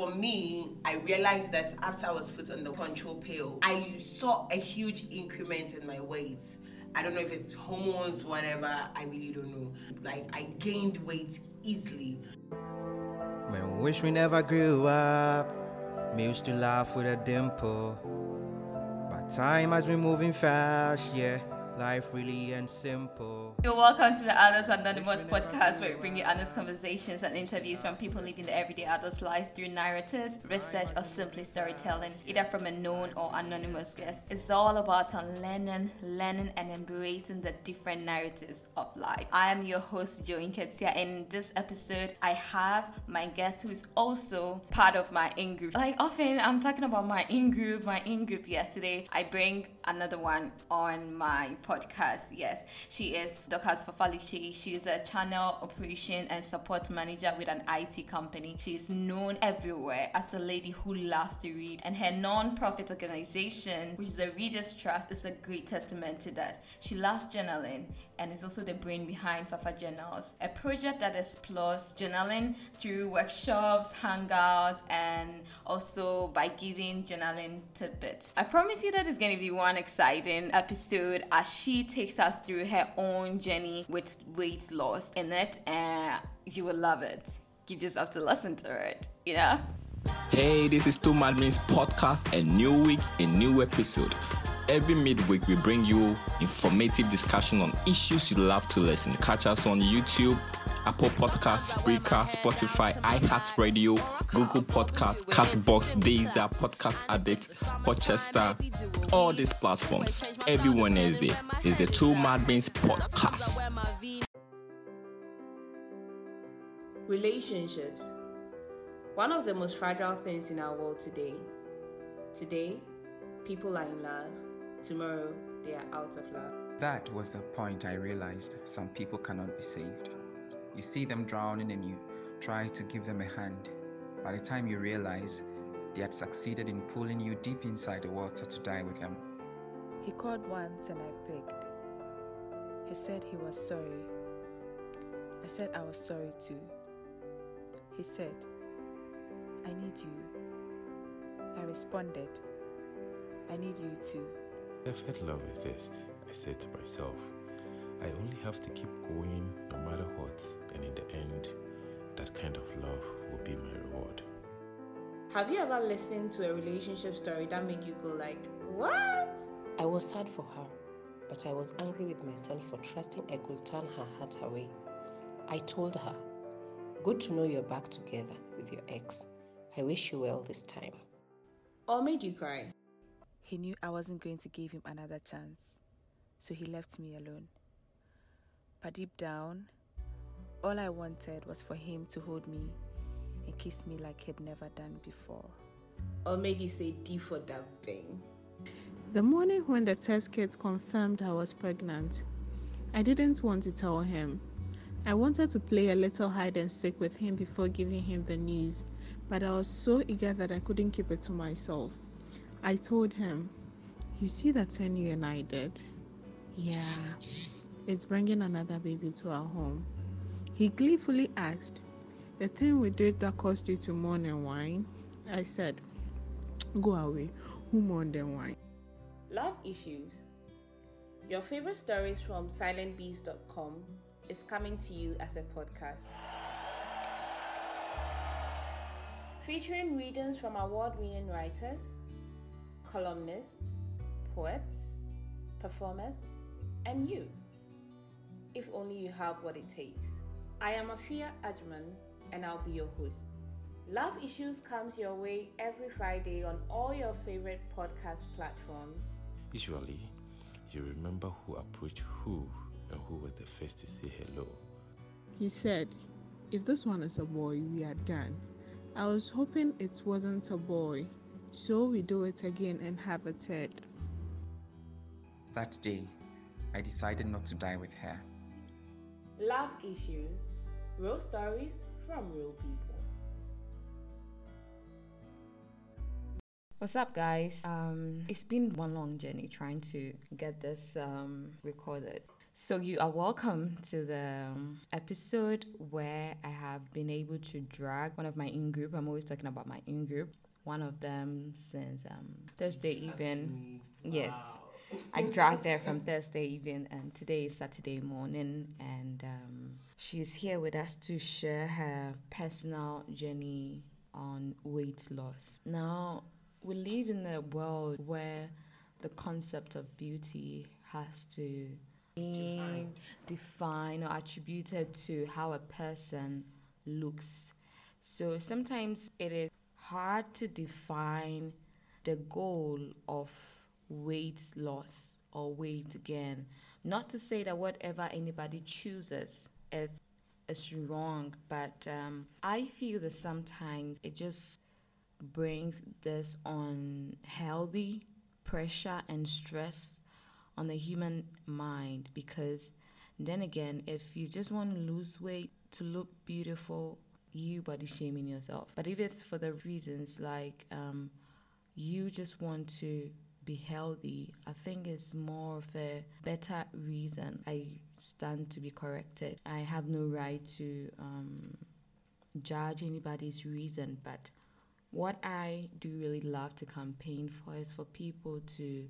for me, I realized that after I was put on the control pill, I saw a huge increment in my weight. I don't know if it's hormones, whatever, I really don't know. Like, I gained weight easily. Man, wish we never grew up. Me used to laugh with a dimple. But time has been moving fast, yeah. Life really and simple. You're welcome to the Adults Anonymous podcast, where we bring you honest conversations and interviews from people living the everyday adult's life through narratives, research, or simply storytelling, either from a known or anonymous guest. It's all about unlearning, learning, and embracing the different narratives of life. I am your host, Joe Nketia, and in this episode, I have my guest who is also part of my in group. Like often, I'm talking about my in group, my in group yesterday. I bring another one on my podcast. Yes, she is Dorcas Fafalichi. She is a channel operation and support manager with an IT company. She is known everywhere as the lady who loves to read, and her non-profit organization, which is the Readers Trust, is a great testament to that. She loves journaling and is also the brain behind Fafa Journals, a project that explores journaling through workshops, hangouts, and also by giving journaling tidbits. I promise you that it's going to be one exciting episode as she takes us through her own journey with weight loss in it, and you will love it. You just have to listen to it, you know? Hey, this is Two Madmen's podcast, a new week, a new episode. Every midweek, we bring you informative discussion on issues you love to listen. Catch us on YouTube, Apple Podcasts, Spreaker, Spotify, iHeartRadio, Google Podcasts, Castbox, Deezer, Podcast Addict, Podchaser, all these platforms. Everyone is. It's the Two Madmen's podcast. Relationships. One of the most fragile things in our world today. Today, people are in love. Tomorrow, they are out of love. That was the point I realized some people cannot be saved. You see them drowning and you try to give them a hand. By the time you realize they had succeeded in pulling you deep inside the water to die with them. He called once and I begged. He said he was sorry. I said I was sorry too. He said, I need you. I responded, I need you too. Perfect love exists, I said to myself. I only have to keep going no matter what, and in the end, that kind of love will be my reward. Have you ever listened to a relationship story that made you go like, "What?" I was sad for her, but I was angry with myself for trusting I could turn her heart away. I told her, Good to know you're back together with your ex. I wish you well this time. Or made you cry? He knew I wasn't going to give him another chance, so he left me alone. But deep down, all I wanted was for him to hold me and kiss me like he'd never done before. Or made you say D for that thing? The morning when the test kit confirmed I was pregnant, I didn't want to tell him. I wanted to play a little hide and seek with him before giving him the news, but I was so eager that I couldn't keep it to myself. I told him, You see that thing you and I did? Yeah, it's bringing another baby to our home. He gleefully asked, The thing we did that caused you to mourn and whine? I said, Go away, who mourned and whine? Love issues. Your favorite stories from silentbeast.com is coming to you as a podcast. Featuring readings from award winning writers, columnists, poets, performers, and you. If only you have what it takes. I am Afia Ajman and I'll be your host. Love Issues comes your way every Friday on all your favorite podcast platforms. Usually, you remember who approached who and who was the first to say hello. He said, If this one is a boy, we are done. I was hoping it wasn't a boy, so we do it again and have a third. That day, I decided not to die with her. Love Issues, real stories from real people. What's up, guys? Um, it's been one long journey trying to get this um, recorded. So, you are welcome to the um, episode where I have been able to drag one of my in group. I'm always talking about my in group. One of them since um, Thursday evening. Yes. I dragged her from Thursday evening, and today is Saturday morning, and um, she's here with us to share her personal journey on weight loss. Now, we live in a world where the concept of beauty has to be defined or attributed to how a person looks. So sometimes it is hard to define the goal of weight loss or weight gain. Not to say that whatever anybody chooses is, is wrong, but um, I feel that sometimes it just brings this unhealthy pressure and stress on the human mind because then again, if you just want to lose weight to look beautiful, you body shaming yourself. But if it's for the reasons like um, you just want to be healthy, I think it's more of a better reason. I stand to be corrected. I have no right to um, judge anybody's reason, but what I do really love to campaign for is for people to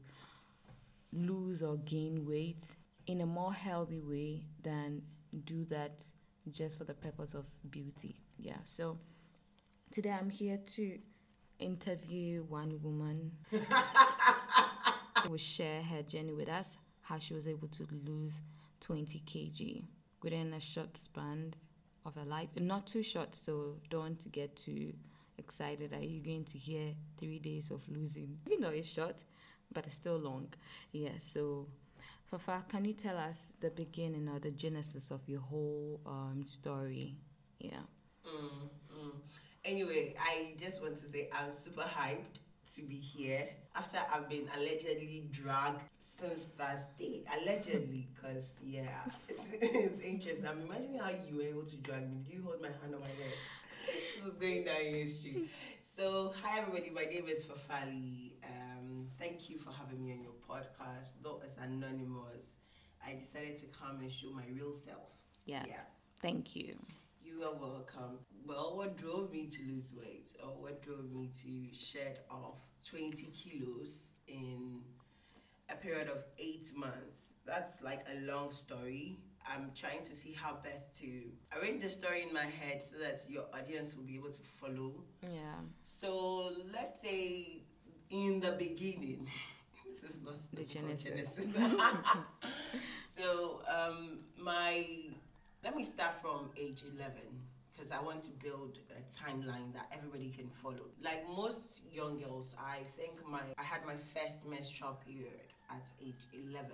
lose or gain weight in a more healthy way than do that just for the purpose of beauty. Yeah, so today I'm here to interview one woman who will share her journey with us, how she was able to lose 20 kg within a short span of her life. Not too short, so don't get too excited. Are you going to hear three days of losing? You know, it's short, but it's still long. Yeah, so Fafa, can you tell us the beginning or the genesis of your whole um, story? Yeah. Mm, mm. Anyway, I just want to say I'm super hyped to be here after I've been allegedly dragged since Thursday. Allegedly, because yeah, it's, it's interesting. I'm imagining how you were able to drag me. Did you hold my hand on my neck? this is going down in history. So, hi everybody. My name is Fafali. Um, thank you for having me on your podcast. Though it's anonymous, I decided to come and show my real self. Yes. Yeah. Thank you. You are welcome. Well, what drove me to lose weight, or what drove me to shed off 20 kilos in a period of eight months? That's like a long story. I'm trying to see how best to arrange the story in my head so that your audience will be able to follow. Yeah. So let's say in the beginning, this is not the genesis. genesis. so um, my let me start from age 11 because I want to build a timeline that everybody can follow. Like most young girls, I think my I had my first menstrual period at age 11.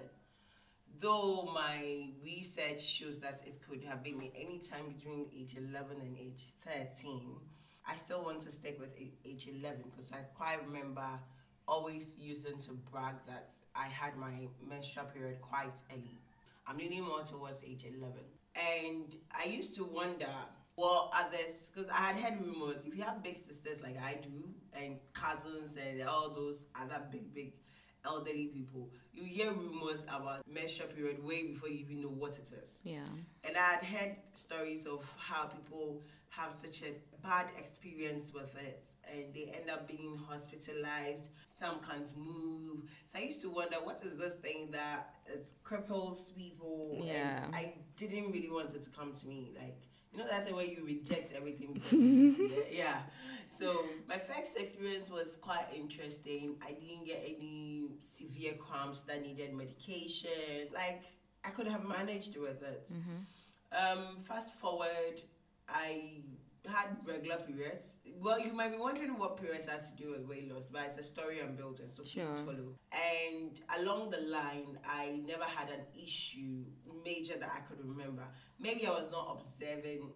Though my research shows that it could have been any time between age 11 and age 13, I still want to stick with age 11 because I quite remember always using to brag that I had my menstrual period quite early. I'm leaning more towards age 11. And I used to wonder what others, because I had heard rumors, if you have big sisters like I do, and cousins and all those other big, big elderly people, you hear rumors about menstrual period way before you even know what it is. Yeah. And I had heard stories of how people have such a bad experience with it and they end up being hospitalized some can't move so i used to wonder what is this thing that it cripples people yeah. and i didn't really want it to come to me like you know that thing where you reject everything before you see it? yeah so my first experience was quite interesting i didn't get any severe cramps that needed medication like i could have managed with it mm-hmm. um, fast forward I had regular periods. Well, you might be wondering what periods has to do with weight loss, but it's a story I'm building, so sure. please follow. And along the line, I never had an issue major that I could remember. Maybe I was not observing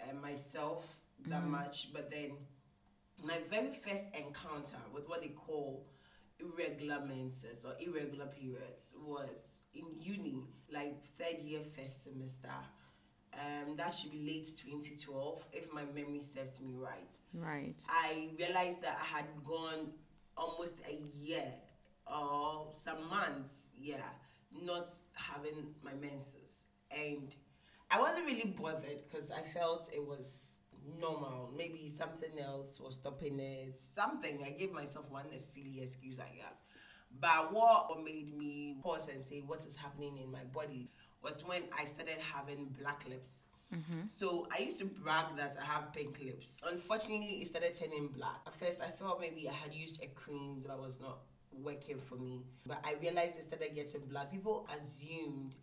uh, myself that mm-hmm. much, but then my very first encounter with what they call irregular menses or irregular periods was in uni, like third year, first semester um, that should be late 2012, if my memory serves me right. Right. I realized that I had gone almost a year or some months, yeah, not having my menses. And I wasn't really bothered because I felt it was normal. Maybe something else was stopping it. Something. I gave myself one silly excuse like that. But what made me pause and say what is happening in my body was when I started having black lips. Mm-hmm. So I used to brag that I have pink lips. Unfortunately, it started turning black. At first, I thought maybe I had used a cream that was not working for me, but I realized it started getting black. People assumed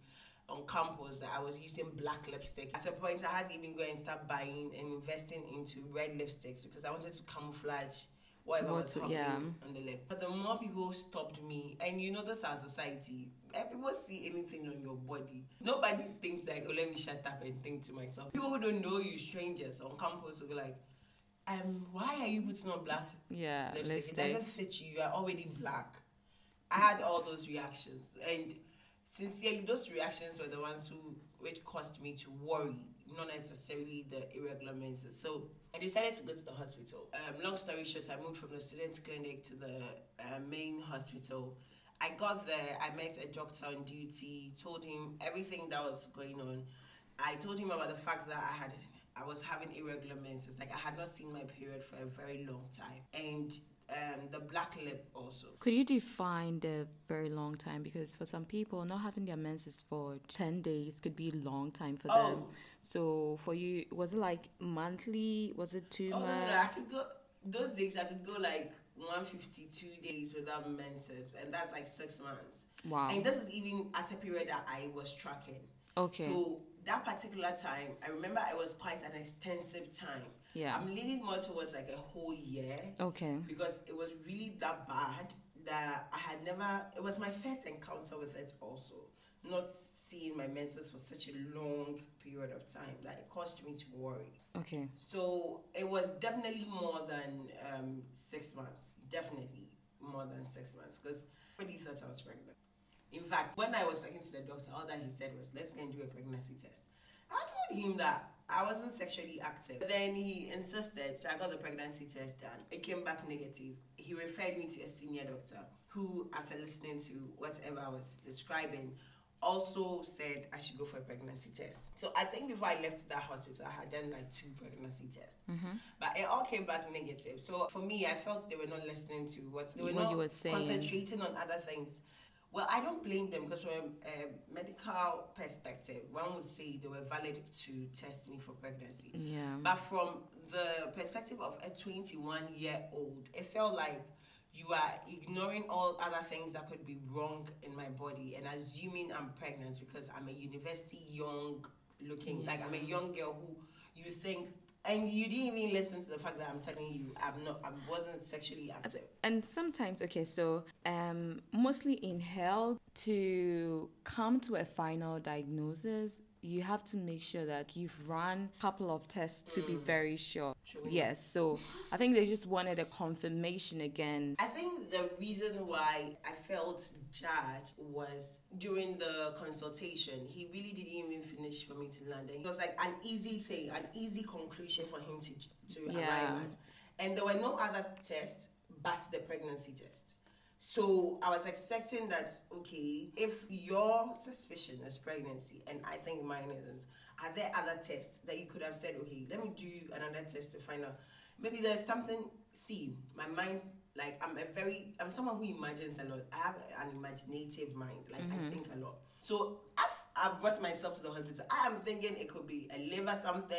on campus that I was using black lipstick. At a point, I had to even go and start buying and investing into red lipsticks because I wanted to camouflage whatever What was happening yeah. on the lip. But the more people stopped me, and you know this our society, if people see anything on your body. Nobody thinks like, oh, let me shut up and think to myself. People who don't know you, strangers on campus, will be like, um, why are you putting on black Yeah, lipstick? lipstick. It doesn't fit you. You are already black. I had all those reactions, and sincerely, those reactions were the ones who which caused me to worry, not necessarily the irregular menses. So I decided to go to the hospital. Um, long story short, I moved from the student clinic to the uh, main hospital. I got there, I met a doctor on duty, told him everything that was going on. I told him about the fact that I had I was having irregular menses, like I had not seen my period for a very long time, and um, the black lip also. Could you define the very long time? Because for some people, not having their menses for 10 days could be a long time for them. Oh. So for you, was it like monthly? Was it two Oh no, no, no, I could go those days. I could go like 152 days without menses, and that's like six months. Wow. And this is even at a period that I was tracking. Okay. So that particular time, I remember it was quite an extensive time. Yeah. I'm leaning more towards like a whole year. Okay. Because it was really that bad that I had never. It was my first encounter with it also. Not seeing my menses for such a long period of time that it caused me to worry. Okay. So it was definitely more than um, six months. Definitely more than six months because really thought I was pregnant. In fact, when I was talking to the doctor, all that he said was, let's go and do a pregnancy test. I told him that I wasn't sexually active. But then he insisted, so I got the pregnancy test done. It came back negative. He referred me to a senior doctor who, after listening to whatever I was describing, also said I should go for a pregnancy test. So I think before I left that hospital, I had done like two pregnancy tests. Mm-hmm. But it all came back negative. So for me, I felt they were not listening to what they were What not you were saying. concentrating on other things. Well, I don't blame them because from a medical perspective, one would say they were valid to test me for pregnancy. Yeah. But from the perspective of a 21 year old, it felt like you are ignoring all other things that could be wrong in my body and assuming I'm pregnant because I'm a university young looking, like I'm a young girl who you think, and you didn't even listen to the fact that I'm telling you I'm not, I wasn't sexually active. And sometimes, okay, so um, mostly in health, to come to a final diagnosis, you have to make sure that you've run a couple of tests to be mm. very sure. Sure. Yes, so I think they just wanted a confirmation again. I think the reason why I felt judged was during the consultation. He really didn't even finish for me to land. It was like an easy thing, an easy conclusion for him to to Yeah. arrive at. And there were no other tests but the pregnancy test. So I was expecting that okay, if your suspicion is pregnancy and I think mine isn't, are there other tests that you could have said, okay, let me do another test to find out? Maybe there's something. See, my mind, like I'm a very, I'm someone who imagines a lot. I have an imaginative mind. Like I Mhm. think a lot. So as I brought myself to the hospital, I am thinking it could be a liver something.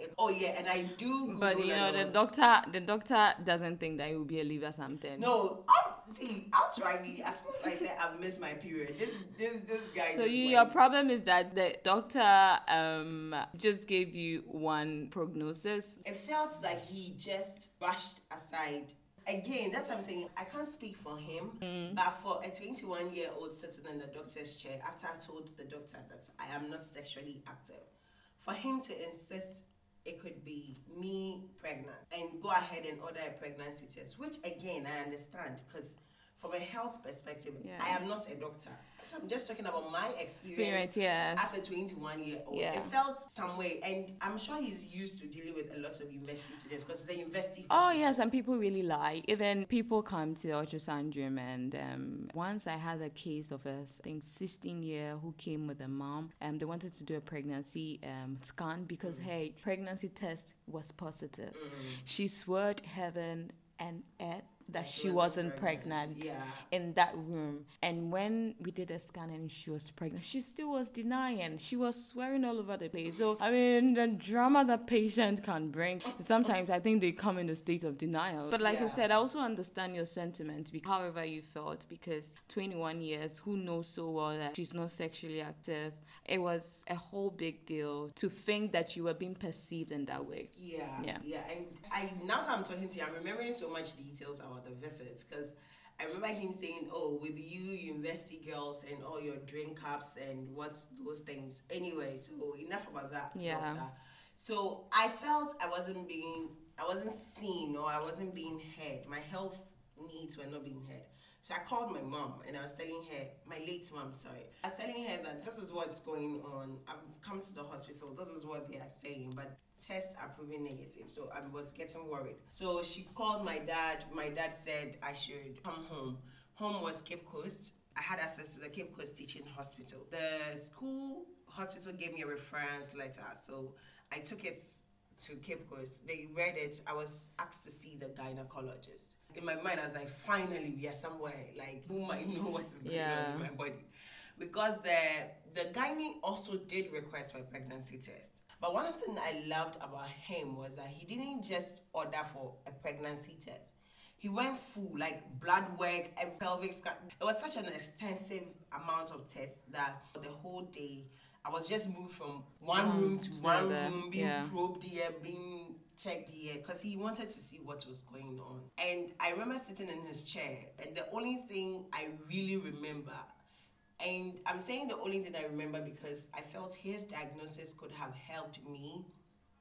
It- oh yeah, and I do. Google But you know, the doctor, the doctor doesn't think that it will be a liver something. No, I'm, see, outrightly, as soon as I said I've missed my period, this this this guy. So you, your problem is that the doctor um just gave you one prognosis. It felt like he just brushed aside. Again, that's what I'm saying. I can't speak for him, Mm. but for a 21 year old sitting in the doctor's chair after I've told the doctor that I am not sexually active, for him to insist it could be me pregnant and go ahead and order a pregnancy test, which again I understand because from a health perspective, Yeah. I am not a doctor. I'm just talking about my Experience, experience, yeah. as a 21 year old. Yeah. It felt some way, and I'm sure he's used to dealing with a lot of university students because it's a university. Oh hospital. yes, and people really lie. Even people come to the ultrasound room, and um, once I had a case of a I think 16 year who came with a mom, and they wanted to do a pregnancy um, scan because Mm. hey, pregnancy test was positive. She swore heaven and that she she wasn't wasn't pregnant. pregnant, Yeah. in that room. And when we did a scan and she was pregnant, she still was denying. She was swearing all over the place. So I mean, the drama that patient can bring. Sometimes I think they come in a state of denial. But like I said, I also understand your sentiment. However you felt, because 21 years, who knows so well that she's not sexually active? It was a whole big deal to think that you were being perceived in that way. Yeah, Yeah. yeah, And I now that I'm talking to you, I'm remembering so much details about the visits because I remember him saying, "Oh, with you, university girls, and all your drink cups and what's those things." Anyway, so enough about that, Yeah. doctor. So I felt I wasn't being, I wasn't seen, or I wasn't being heard. My health needs were not being heard. So I called my mom and I was telling her, my late mom, sorry. I was telling her that this is what's going on. I've come to the hospital. This is what they are saying, but tests are proving negative. So I was getting worried. So she called my dad. My dad said I should come home. Home was Cape Coast. I had access to the Cape Coast Teaching Hospital. The school hospital gave me a reference letter. So I took it to Cape Coast. They read it. I was asked to see the gynecologist. In my mind, I was like, finally, we are somewhere. Like, who might know what is going Yeah. on in my body? Because the the gynae also did request for a pregnancy test. But one thing I loved about him was that he didn't just order for a pregnancy test. He went full, like blood work and pelvic scan. It was such an extensive amount of tests that the whole day I was just moved from one room to to one room, being yeah. probed here, being checked air, because he wanted to see what was going on. And I remember sitting in his chair, and the only thing I really remember and I'm saying the only thing I remember because I felt his diagnosis could have helped me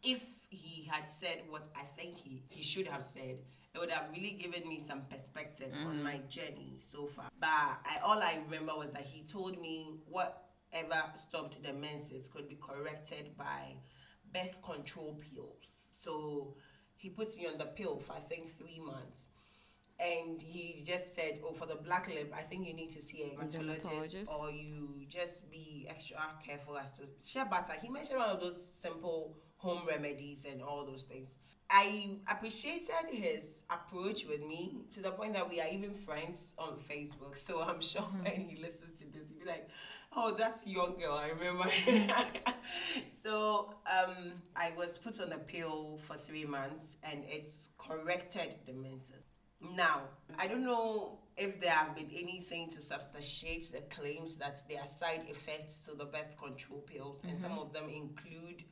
if he had said what I think he, he should have said. It would have really given me some perspective on mm. my journey so far. But I, all I remember was that he told me whatever stopped the menses could be corrected by birth control pills. So he puts me on the pill for I think three months and he just said, "Oh, for the black lip, I think you need to see a dermatologist? or you just be extra careful as to share butter." He mentioned one of those simple home remedies and all those things. I appreciated his approach with me to the point that we are even friends on Facebook. So I'm sure mm-hmm. when he listens to this, he'll be like, "Oh, that's young girl. I remember." so um, I was put on the pill for three months, and it's corrected the menses. Now, I don't know if there have been anything to substantiate the claims that there are side effects to the birth control pills, and some of them include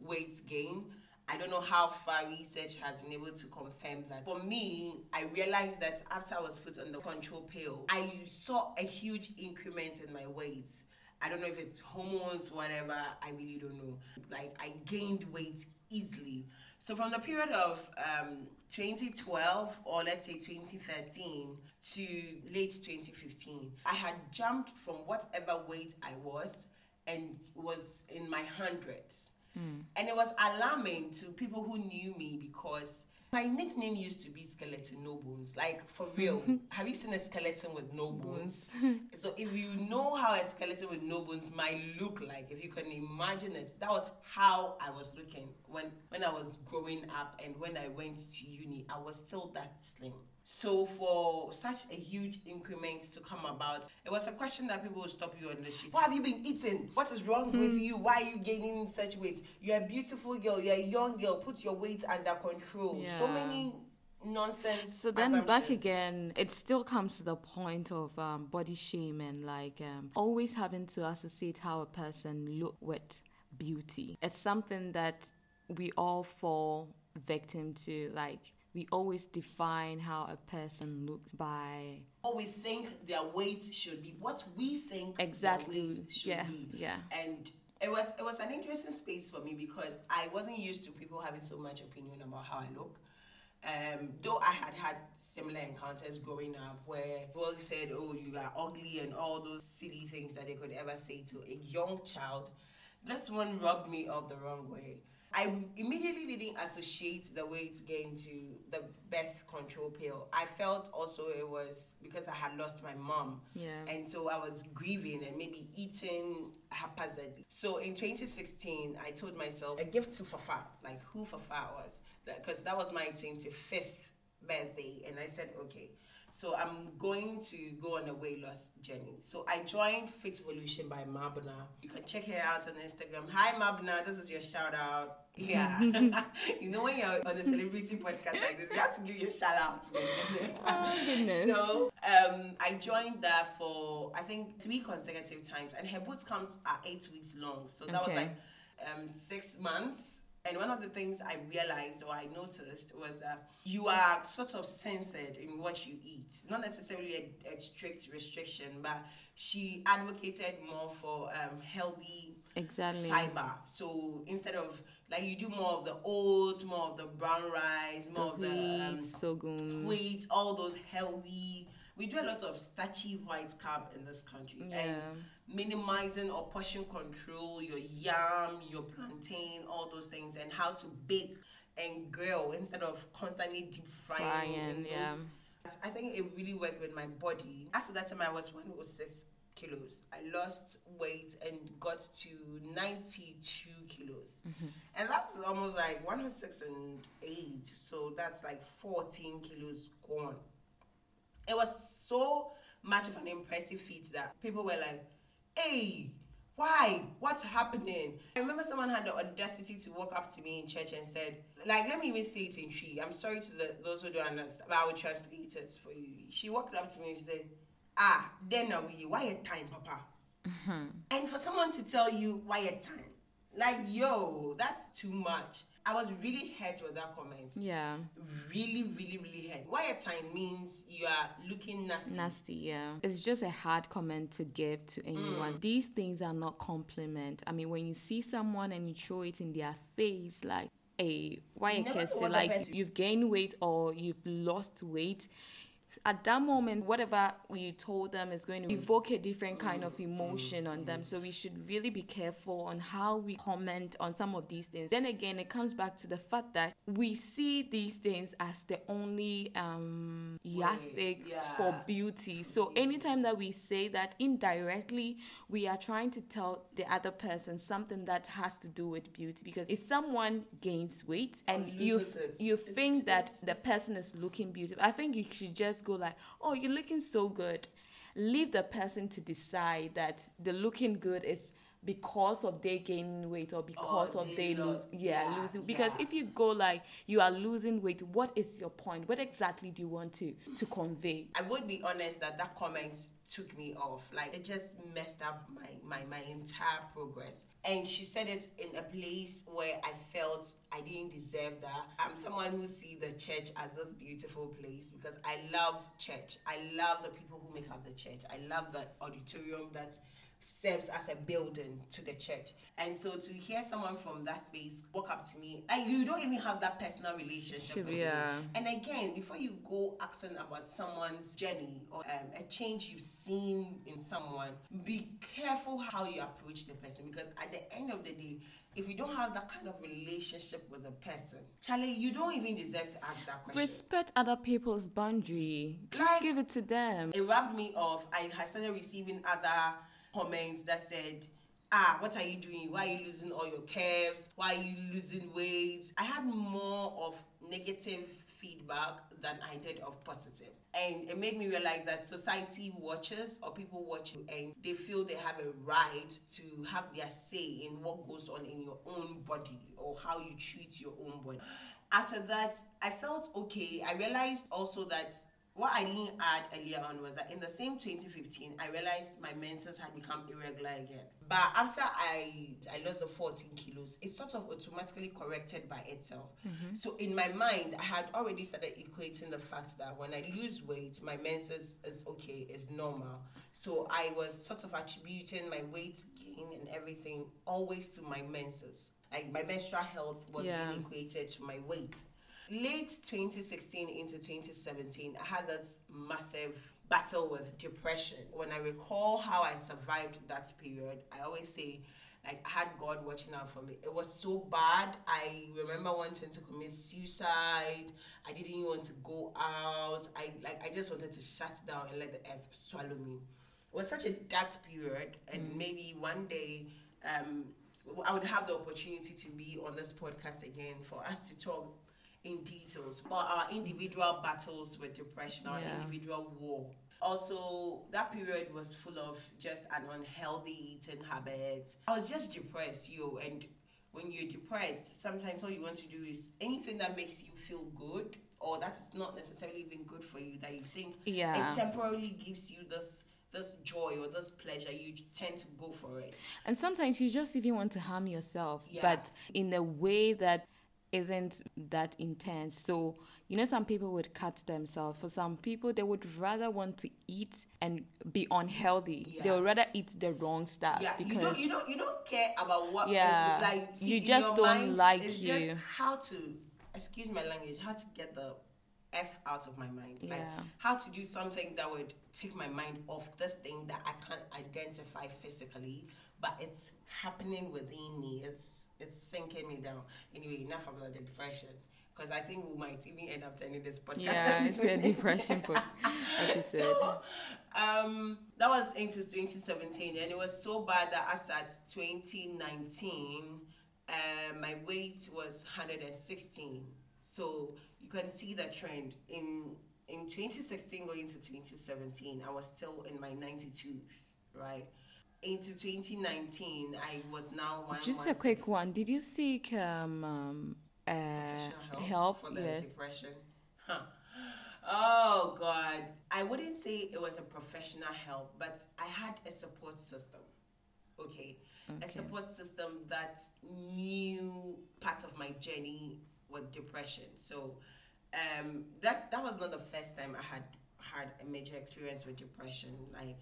weight gain. I don't know how far research has been able to confirm that. For me, I realized that after I was put on the control pill, I saw a huge increment in my weight. I don't know if it's hormones, whatever, I really don't know. Like, I gained weight easily. So, from the period of um, 2012 or let's say 2013 to late 2015, I had jumped from whatever weight I was and was in my hundreds. Mm. And it was alarming to people who knew me because my nickname used to be Skeleton No Bones. Like, for real. Have you seen a skeleton with no bones? so, if you know how a skeleton with no bones might look like, if you can imagine it, that was how I was looking when, when I was growing up and when I went to uni. I was still that slim. So for such a huge increment to come about, it was a question that people would stop you on the street. What have you been eating? What is wrong with you? Why are you gaining such weight? You're a beautiful girl. You're a young girl. Put your weight under control. So many nonsense. So then back again, it still comes to the point of um, body shame and like um, always having to associate how a person look with beauty. It's something that we all fall victim to. Like we always define how a person looks by What we think their weight should be. What we think Exactly. their weight should Yeah, be. yeah. And it was it was an interesting space for me because I wasn't used to people having so much opinion about how I look. Um, though I had had similar encounters growing up where people said, oh, you are ugly and all those silly things that they could ever say to a young child, this one rubbed me up the wrong way. I immediately didn't associate the weight gain to the birth control pill. I felt also it was because I had lost my mom. Yeah. And so I was grieving and maybe eating haphazardly. So in 2016, I told myself a gift to Fafa, like who Fafa was, because that was my 25th birthday. And I said, okay. So I'm going to go on a weight loss journey. So I joined Fit Evolution by Mabna. You can check her out on Instagram. Hi Mabna, this is your shout out. Yeah. you know when you're on a celebrity podcast like this, you have to give your shout out. oh goodness. So um, I joined that for I think three consecutive times, and her boot camps are eight weeks long. So that Okay. was like um, six months. And one of the things I realized or I noticed was that you are sort of censored in what you eat. Not necessarily a, a strict restriction, but she advocated more for um, healthy Exactly. fiber. So instead of like you do more of the oats, more of the brown rice, more of the um, wheat, sorghum. wheat, all those healthy. We do a lot of starchy white carb in this country, Yeah. and minimizing or portion control your yam, your plantain, all those things, and how to bake and grill instead of constantly deep frying. Frying, in yeah. those- I think it really worked with my body. After that time, I was 106 kilos. I lost weight and got to 92 kilos. Mm-hmm. And that's almost like 106 and 8. So that's like 14 kilos gone. It was so much of an impressive feat that people were like, hey, why? What's happening? I remember someone had the audacity to walk up to me in church and said, like, let me even say it in Twi. I'm sorry to the, those who don't understand, but I will translate it for you. She walked up to me and she said, ah, then are we? Why a time, Papa? And for someone to tell you why a time, like, yo, that's too much. I was really hurt with that comment. Yeah. Really, really, really hurt. Why a time means you are looking nasty. Nasty, yeah. It's just a hard comment to give to anyone. Mm. These things are not compliment. I mean, when you see someone and you throw it in their face, like, hey, why You you can say like you've gained weight or you've lost weight. At that moment, whatever you told them is going to evoke a different kind of emotion on them. So we should really be careful on how we comment on some of these things. Then again, it comes back to the fact that we see these things as the only um yardstick for beauty. So anytime that we say that indirectly, we are trying to tell the other person something that has to do with beauty. Because if someone gains weight and you you think that the person is looking beautiful, I think you should just go like, "Oh, you're looking so good." Leave the person to decide that the looking good is because of they gaining weight or because Or of they they lose yeah, yeah, losing because yeah. if you go like you are losing weight what is your point what exactly do you want to to convey I would be honest that that comment took me off. Like it just messed up my, my, my entire progress. And she said it in a place where I felt I didn't deserve that. I'm someone who see the church as this beautiful place because I love church. I love the people who make up the church. I love the auditorium that serves as a building to the church. And so to hear someone from that space walk up to me, and you don't even have that personal relationship with me. Yeah. And again, before you go asking about someone's journey or um, a change you've seen in someone, be careful how you approach the person because at the end of the day, if you don't have that kind of relationship with the person, Charlie, you don't even deserve to ask that question. respect other people's boundary just Like- give it to them it rubbed me off. I had started receiving other comments that said, Ah, what are you doing? Why are you losing all your curves? Why are you losing weight? I had more of negative feedback than I did of positive. And it made me realize that society watches or people watch you and they feel they have a right to have their say in what goes on in your own body or how you treat your own body. After that, I felt okay. I realized also that what I didn't add earlier on was that in the same 2015, I realized my menses had become irregular again. But after I I lost the 14 kilos, it sort of automatically corrected by itself. Mm-hmm. So in my mind, I had already started equating the fact that when I lose weight, my menses is okay, is normal. So I was sort of attributing my weight gain and everything always to my menses. Like my menstrual health was Yeah. being equated to my weight. Late 2016 into 2017, I had this massive battle with depression. When I recall how I survived that period, I always say, like I had God watching out for me. It was so bad. I remember wanting to commit suicide. I didn't even want to go out. I like I just wanted to shut down and let the earth swallow me. It was such a dark period, and mm. maybe one day um, I would have the opportunity to be on this podcast again for us to talk in details about our individual battles with depression, our yeah. individual war. Also, that period was full of just an unhealthy eating habit. I was just depressed, yo, and when you're depressed, sometimes all you want to do is anything that makes you feel good or that is not necessarily even good for you that you think yeah. it temporarily gives you this this joy or this pleasure, you tend to go for it. And sometimes you just even want to harm yourself, yeah. but in a way that isn't that intense. So, you know, some people would cut themselves. For some people, they would rather want to eat and be unhealthy. Yeah. They would rather eat the wrong stuff. Yeah, because you don't, you don't, you don't care about what yeah, is like. See, you just don't mind, like it's you. Just how to, excuse my language, how to get the F out of my mind. Yeah. Like how to do something that would take my mind off this thing that I can't identify physically, but it's happening within me. It's it's sinking me down. Anyway, enough about the depression. Because I think we might even end up turning this podcast. Yeah, it's a depression episode. So, um, that was into 2017, and it was so bad that as at 2019, uh, my weight was 116. So you can see the trend in in 2016 going into 2017 i was still in my 92s right into 2019 i was now one just a quick one. Did you seek um, um uh, help, help, for the yes. depression? Huh. Oh god. I wouldn't say it was a professional help but i had a support system okay, okay. a support system that knew parts of my journey with depression. So um, that's that was not the first time I had had a major experience with depression. Like,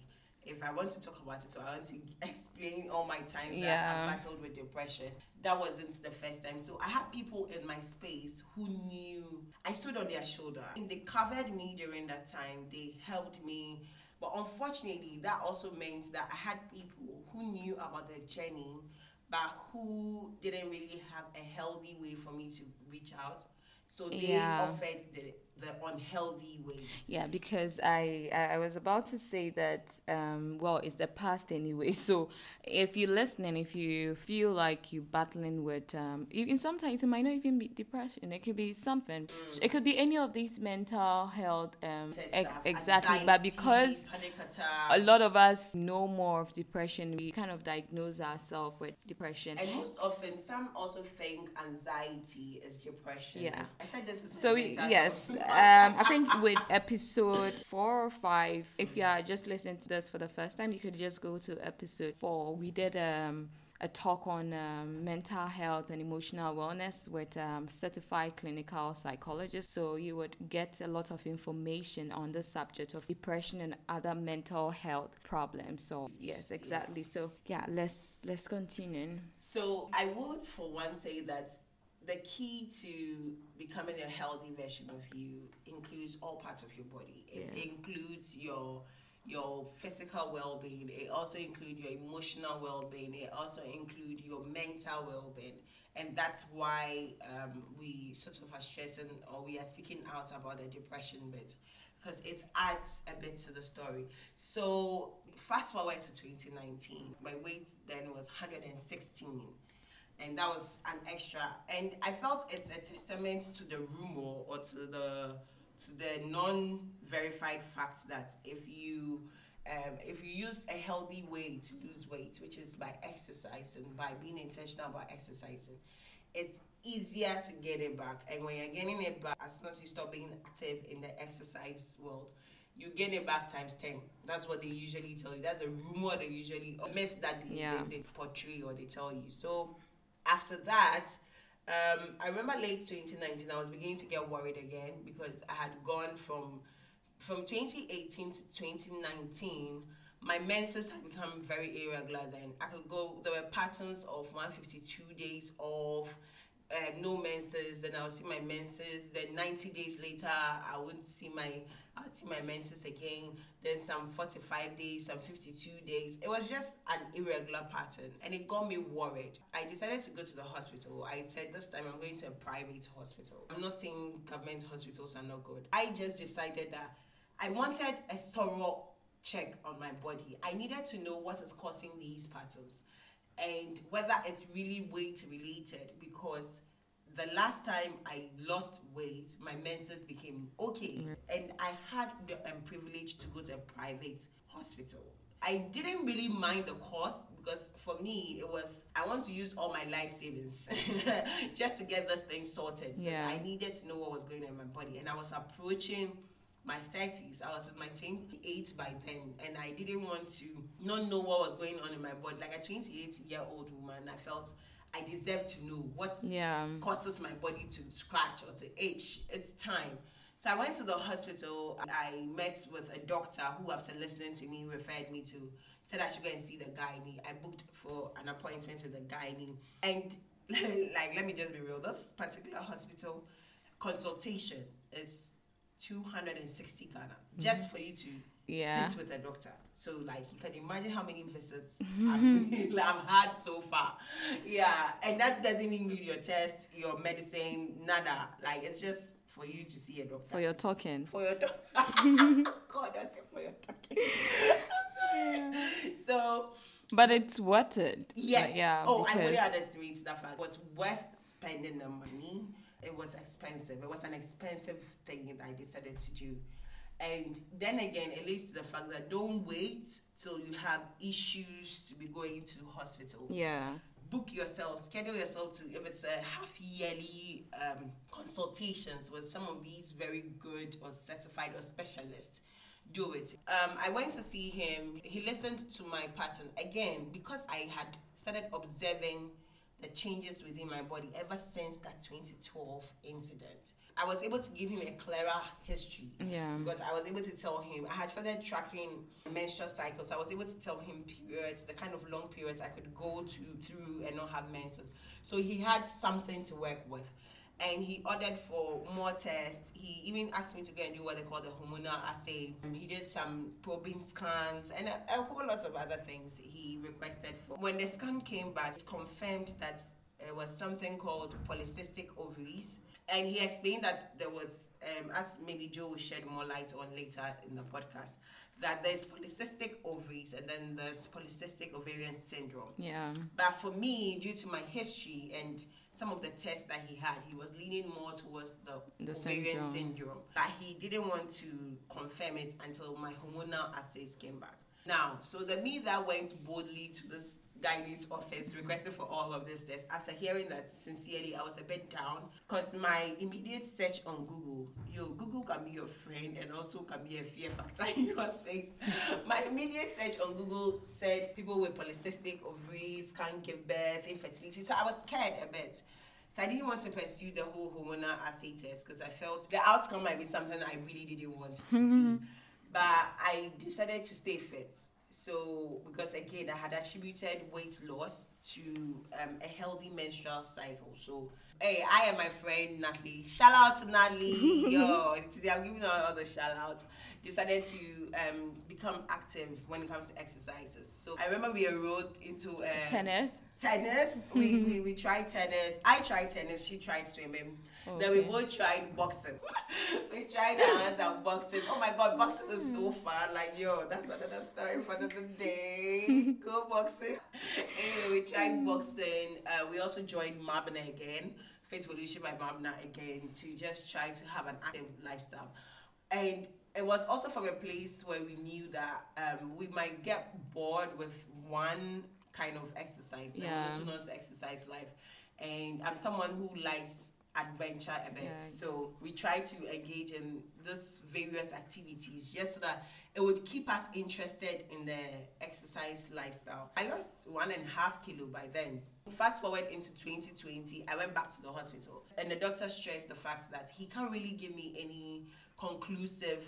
if I want to talk about it, so I want to explain all my times yeah. that I battled with depression. That wasn't the first time. So I had people in my space who knew I stood on their shoulder. And they covered me during that time. They helped me. But unfortunately, that also meant that I had people who knew about the journey, but who didn't really have a healthy way for me to reach out so they yeah. offered the, the unhealthy ways. Yeah, because I I was about to say that um, well, it's the past anyway. So if you're listening, if you feel like you're battling with, um, even sometimes it might not even be depression. It could be something. Mm. It could be any of these mental health. Um, ex- exactly, Anxiety, but because a lot of us know more of depression, we kind of diagnose ourselves with depression. And most often, some also think anxiety is depression. Yeah, I said this is so. yes, um, I think with episode four or five, if you are just listening to this for the first time, you could just go to episode four we did um, a talk on um, mental health and emotional wellness with um, certified clinical psychologists. So you would get a lot of information on the subject of depression and other mental health problems. So yes, exactly. So yeah, let's let's continue. So I would, for one, say that the key to becoming a healthy version of you includes all parts of your body. It yeah. includes your your physical well-being. It also includes your emotional well-being. It also includes your mental well-being. And that's why um, we sort of are stressing or we are speaking out about the depression bit because it adds a bit to the story. So fast forward to 2019 my weight then was 116 and that was an extra and i felt it's a testament to the rumor or to the to the non-verified fact that if you um, if you use a healthy way to lose weight, which is by exercising, by being intentional about exercising, it's easier to get it back. And when you're getting it back, as soon as you stop being active in the exercise world, you get it back times 10. That's what they usually tell you. That's a rumor they usually, a myth that they, yeah. they, they portray or they tell you. So after that, um, I remember late 2019, I was beginning to get worried again because I had gone from from 2018 to 2019. My menses had become very irregular. Then I could go. There were patterns of 152 days off. uh, no menses, then I would see my menses. Then 90 days later, I wouldn't see my, I'd see my menses again. Then some 45 days, some 52 days. It was just an irregular pattern, and it got me worried. I decided to go to the hospital. I said this time I'm going to a private hospital. I'm not saying government hospitals are not good. I just decided that I wanted a thorough check on my body. I needed to know what is causing these patterns and whether it's really weight related because the last time I lost weight, my menses became okay, mm-hmm. and I had the um, privilege to go to a private hospital. I didn't really mind the cost because for me it was I want to use all my life savings just to get this thing sorted. Yeah. I needed to know what was going on in my body, and I was approaching my 30s. I was in my 28 by then, and I didn't want to not know what was going on in my body. Like a 28 year old woman, I felt I deserve to know what yeah. causes my body to scratch or to itch. It's time. So I went to the hospital. I met with a doctor who, after listening to me, referred me to, said I should go and see the gynae. I booked for an appointment with the gynae. And, like, let me just be real this particular hospital consultation is 260 Ghana mm-hmm. just for you to yeah. sits with a doctor. So like you can imagine how many visits I've, I've, had so far. Yeah, and that doesn't even include your test, your medicine, nada. Like it's just for you to see a doctor. For your talking. For your talking. God, that's it for your talking. I'm sorry. So. But it's worth it. Yes. yeah. Oh, because... I really underestimate that fact. It was worth spending the money it was expensive. It was an expensive thing that I decided to do. And then again, it leads to the fact that don't wait till you have issues to be going to hospital. Yeah. Book yourself, schedule yourself to if it's a half yearly um, consultations with some of these very good or certified or specialists. Do it. Um, I went to see him. He listened to my pattern again because I had started observing the changes within my body ever since that 2012 incident. I was able to give him a clearer history. Yeah. Because I was able to tell him, I had started tracking menstrual cycles. I was able to tell him periods, the kind of long periods I could go to through and not have menses. So he had something to work with and he ordered for more tests. He even asked me to go and do what they call the hormonal assay. Um, he did some probing scans and a, a whole lot of other things he requested for. When the scan came back, it confirmed that it was something called polycystic ovaries. And he explained that there was, um, as maybe Joe will shed more light on later in the podcast, that there's polycystic ovaries and then there's polycystic ovarian syndrome. Yeah. But for me, due to my history and some of the tests that he had, he was leaning more towards the, the ovarian syndrome. syndrome. But he didn't want to confirm it until my hormonal assays came back. Now, so the me that went boldly to this guy's office requesting for all of this test after hearing that sincerely I was a bit down because my immediate search on Google, yo, Google can be your friend and also can be a fear factor in your space. my immediate search on Google said people with polycystic ovaries can't give birth, infertility. So I was scared a bit. So I didn't want to pursue the whole hormonal assay test because I felt the outcome might be something I really didn't want to mm-hmm. see. But I decided to stay fit. So, because again, I had attributed weight loss to um, a healthy menstrual cycle. So, hey, I am my friend Natalie. Shout out to Natalie. Yo, today I'm giving her the shout out. Decided to um, become active when it comes to exercises. So, I remember we enrolled into uh, tennis. Tennis. we, we, we tried tennis. I tried tennis. She tried swimming. Okay. Then we both tried boxing. we tried our hands at boxing. Oh my god, boxing is so fun. Like, yo, that's another story for the day. Go boxing. anyway, we tried boxing. Uh, we also joined Mabna again, Faith Leadership by Mabna again, to just try to have an active lifestyle. And it was also from a place where we knew that um, we might get bored with one kind of exercise, yeah. the monotonous exercise life. And I'm someone who likes adventure a bit. Yeah. So we try to engage in these various activities just so that it would keep us interested in the exercise lifestyle. I lost one and a half kilo by then. Fast forward into 2020, I went back to the hospital and the doctor stressed the fact that he can't really give me any conclusive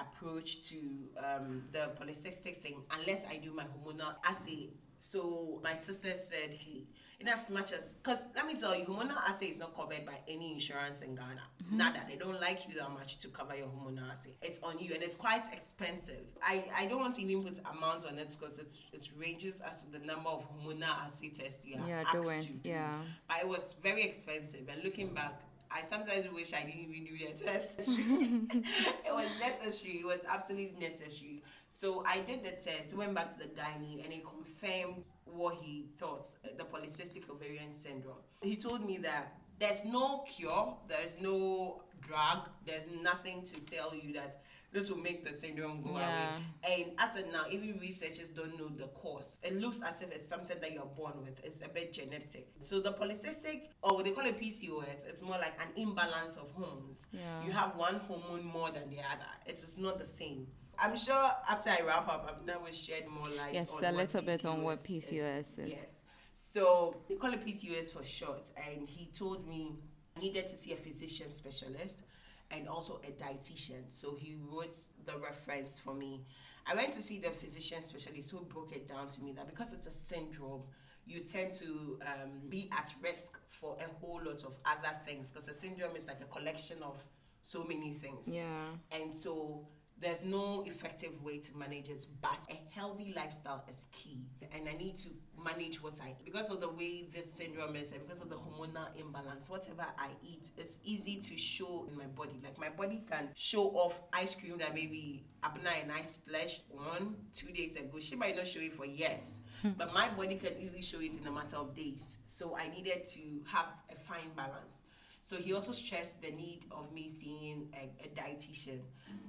approach to um, the polycystic thing unless I do my hormonal assay. So my sister said, hey, in as much as because let me tell you, hormonal assay is not covered by any insurance in Ghana. Mhm. that They don't like you that much to cover your hormonal assay. It's on you, and it's quite expensive. I I don't want to even put amounts on it because it's it ranges as to the number of hormonal assay tests you are Yeah, asked doing. to do. Yeah. But it was very expensive, and looking back. I sometimes wish I didn't even do the test. it was necessary. It was absolutely necessary. So I did the test, went back to the gynae, and he confirmed what he thought uh, the polycystic ovarian syndrome. He told me that there's no cure, there's no drug, there's nothing to tell you that this will make the syndrome go Yeah. away. And as of now, even researchers don't know the cause. It looks as if it's something that you're born with. It's a bit genetic. So the polycystic, or they call it PCOS, it's more like an imbalance of hormones. Yeah. You have one hormone more than the other. It is not the same. I'm sure after I wrap up, I'm now will shed more light Yes, on a what little bit on what PCOS PCOS is. Yes. So they call it PCOS for short, and he told me I needed to see a physician specialist and also a dietitian. So he wrote the reference for me. I went to see the physician specialist who broke it down to me that because it's a syndrome, you tend to um, be at risk for a whole lot of other things because a syndrome is like a collection of so many things. Yeah. And so there's no effective way to manage it, but a healthy lifestyle is key. And I need to manage what I eat. because of the way this syndrome is and because of the hormonal imbalance, whatever I eat, it's easy to show in my body. Like my body can show off ice cream that maybe Abna and I splashed on two days ago. She might not show it for years. Hmm. but my body can easily show it in a matter of days. So I needed to have a fine balance. So he also stressed the need of me seeing a, a dietitian.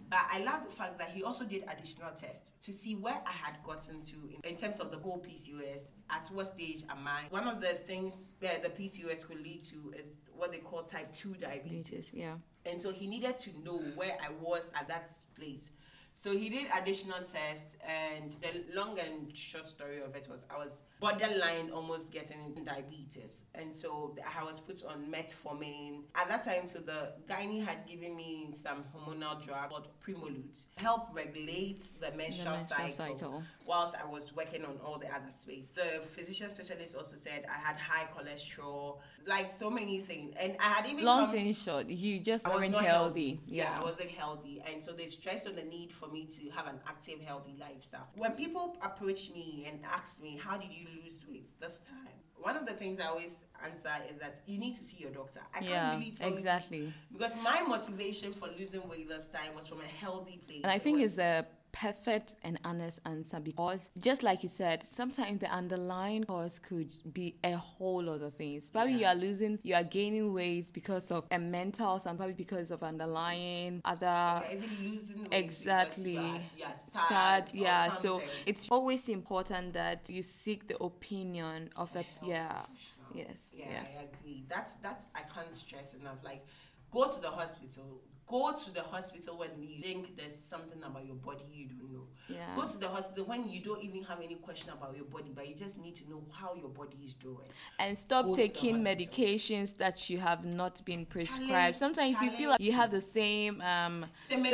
But I love the fact that he also did additional tests to see where I had gotten to in, in terms of the whole PCOS. At what stage am I? One of the things that the PCOS could lead to is what they call type 2 diabetes. Yeah. And so he needed to know where I was at that place. So he did additional tests, and the long and short story of it was I was borderline almost getting diabetes, and so I was put on metformin. At that time, so the gynae had given me some hormonal drug called Primolut, help regulate the menstrual, menstrual cycle, cycle. Whilst I was working on all the other space. The physician specialist also said I had high cholesterol, like so many things, and I had even Long thing short, you just I weren't not healthy. Yeah. I wasn't healthy. And so they stressed on the need for me to have an active, healthy lifestyle. When people approach me and ask me, How did you lose weight this time? One of the things I always answer is that you need to see your doctor. I can't yeah, really tell you exactly. because my motivation for losing weight this time was from a healthy place. And I It think was- it's a perfect and honest answer because just like you said, sometimes the underlying cause could be a whole lot of things. Probably you are losing, you are gaining weight because of a mental, some probably because of underlying other. You're even losing exactly. you are- you are sad or yeah. So it's always important that you seek the opinion of a yeah. Yes. Yeah, yes. I agree. That's that's I can't stress enough. Like, go to the hospital. Go to the hospital when you think there's something about your body you don't know. Yeah. Go to the hospital when you don't even have any question about your body, but you just need to know how your body is doing. and stop Go taking medications that you have not been prescribed. Challenge- Sometimes you feel like you have the same um Similar